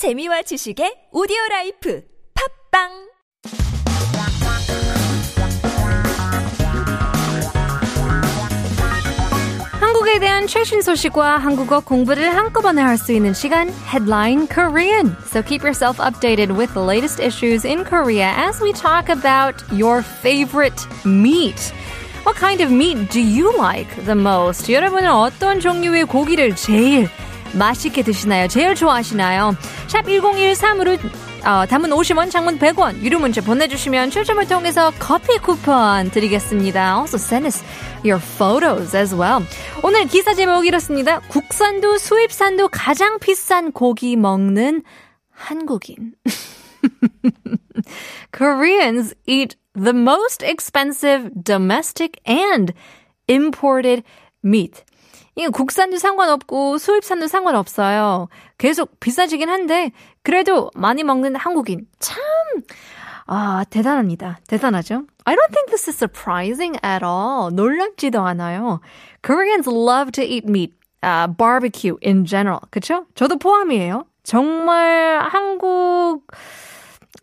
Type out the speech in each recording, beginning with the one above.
재미와 지식의 오디오 라이프 팝빵 한국에 대한 최신 소식과 한국어 공부를 한꺼번에 할 수 있는 시간 Headline Korean. So keep yourself updated with the latest issues in Korea as we talk about your favorite meat. What kind of meat do you like the most? 여러분은 어떤 종류의 고기를 제일 맛있게 드시나요? 제일 좋아하시나요? 샵 1013으로 어, 담은 50원, 장문 100원, 유료 문자 보내주시면 추첨을 통해서 커피 쿠폰 드리겠습니다. Also send us your photos as well. 오늘 기사 제목 이렇습니다. 국산도 수입산도 가장 비싼 고기 먹는 한국인. Koreans eat the most expensive domestic and imported meat. 이게 국산도 상관없고 수입산도 상관없어요. 계속 비싸지긴 한데 그래도 많이 먹는 한국인 참 아, 대단합니다. 대단하죠? I don't think this is surprising at all. 놀랍지도 않아요. Koreans love to eat meat, uh, barbecue in general. 그쵸? 저도 포함이에요. 정말 한국,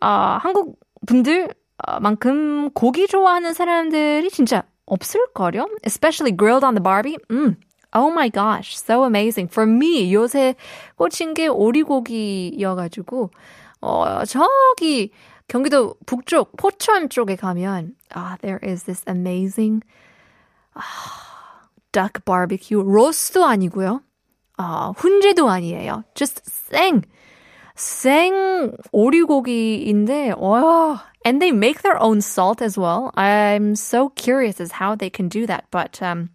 아, 한국 분들 만큼 고기 좋아하는 사람들이 진짜 없을걸요? Especially grilled on the barbie. 음. Oh my gosh, so amazing. For me, 요새 꽂힌 게 오리고기여가지고, 어, 저기, 경기도 북쪽, 포천 쪽에 가면, ah, there is this amazing, ah, duck barbecue. 로스도 아니고요. 아, 훈제도 아니에요. Just 생. 생 오리고기인데, 와, and they make their own salt as well. I'm so curious as how they can do that, but, um,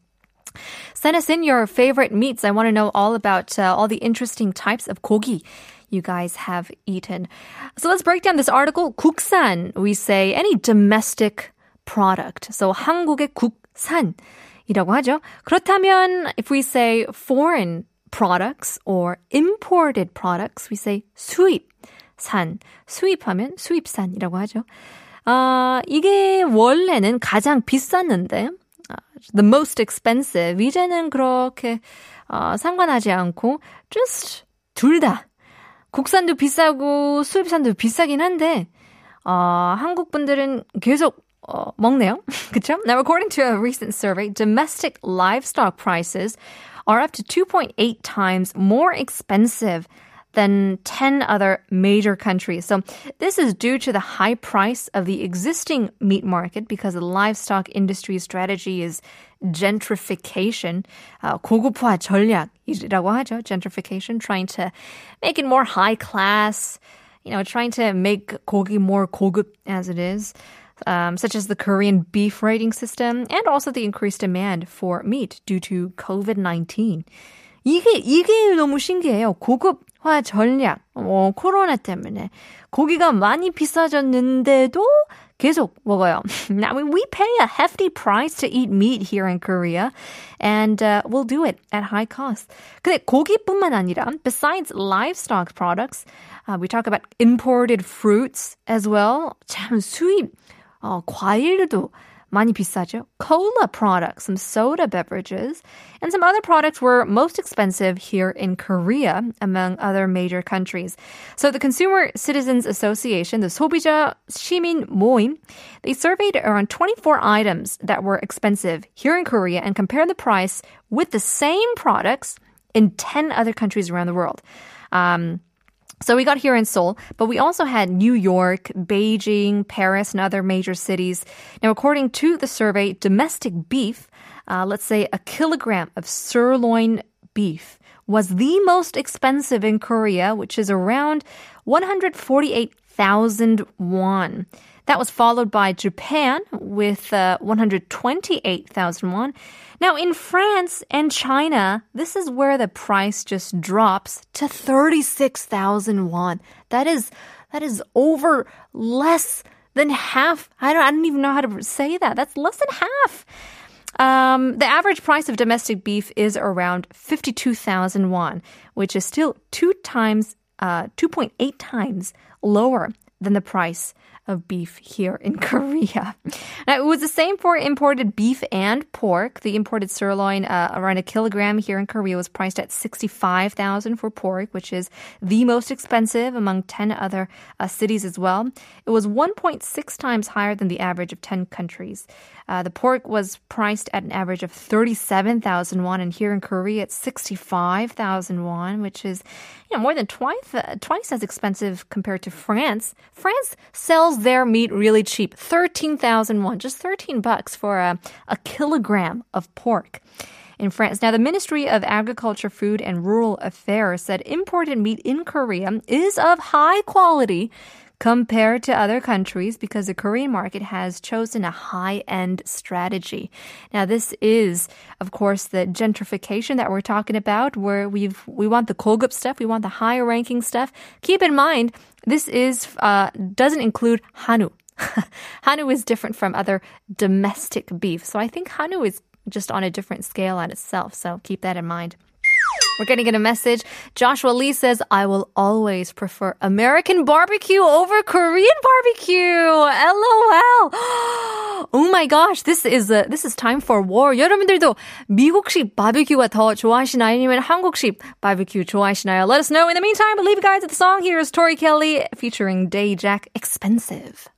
Send us in your favorite meats. I want to know all about uh, all the interesting types of gogi you guys have eaten. So let's break down this article. 국산, we say any domestic product. So 한국의 국산이라고 하죠. 그렇다면 if we say foreign products or imported products, we say 수입, 산. 수입하면 수입산이라고 하죠. 아, 이게 원래는 가장 비쌌는데 the most expensive. 이제는 그렇게 어, 상관하지 않고 just 둘 다. 국산도 비싸고 수입산도 비싸긴 한데 어, 한국 분들은 계속 어, 먹네요. 그쵸? Now, according to a recent survey, domestic livestock prices are up to 2.8 times more expensive than 10 other major countries. So this is due to the high price of the existing meat market because the livestock industry strategy is gentrification, uh, 고급화 전략이라고 하죠. Gentrification, trying to make it more high class, you know, trying to make 고기 more 고급 as it is. Um, such as the Korean beef rating system and also the increased demand for meat due to COVID 19. 이게, 이게 너무 신기해요. 고급 화 전략, 어, 코로나 때문에. 고기가 많이 비싸졌는데도 계속 먹어요. Mean, we pay a hefty price to eat meat here in Korea, and uh, we'll do it at high cost. 근데 고기뿐만 아니라, besides livestock products, uh, we talk about imported fruits as well. 참 수입 어, 과일도 많이 비싸죠. Cola products, some soda beverages, and some other products were most expensive here in Korea, among other major countries. So the Consumer Citizens Association, the 소비자 시민 모임, they surveyed around 24 items that were expensive here in Korea and compared the price with the same products in 10 other countries around the world. Um, so we got here in Seoul, but we also had New York, Beijing, Paris, and other major cities. Now, according to the survey, domestic beef, uh, let's say a kilogram of sirloin beef, was the most expensive in Korea, which is around 148,000 won. That was followed by Japan with uh, 128,000 won. Now, in France and China, this is where the price just drops to 36,000 won. That is, that is over less than half. I don't, I don't even know how to say that. That's less than half. Um, the average price of domestic beef is around 52,000 won, which is still two times, uh, 2.8 times lower than the price of beef here in Korea. Now, it was the same for imported beef and pork. The imported sirloin, uh, around a kilogram here in Korea, was priced at 65000 for pork, which is the most expensive among 10 other uh, cities as well. It was 1.6 times higher than the average of 10 countries. Uh, the pork was priced at an average of 37,000 won, and here in Korea it's 65,000 won, which is you know more than twice uh, twice as expensive compared to France. France sells their meat really cheap, 13,000 won, just 13 bucks for a, a kilogram of pork in France. Now, the Ministry of Agriculture, Food and Rural Affairs said imported meat in Korea is of high quality compared to other countries because the Korean market has chosen a high-end strategy. Now this is of course the gentrification that we're talking about where we've we want the 고급 stuff, we want the higher ranking stuff. Keep in mind this is uh, doesn't include Hanwoo. Hanwoo is different from other domestic beef. So I think Hanwoo is just on a different scale on itself. So keep that in mind. We're getting in a message. Joshua Lee says, I will always prefer American barbecue over Korean barbecue. LOL. Oh my gosh. This is, a, this is time for war. 여러분들도 미국식 바비큐가 더 좋아하시나요? 아니면 한국식 바비큐 좋아하시나요? Let us know. In the meantime, leave you guys with the song. Here's Tori Kelly featuring Day Jack Expensive.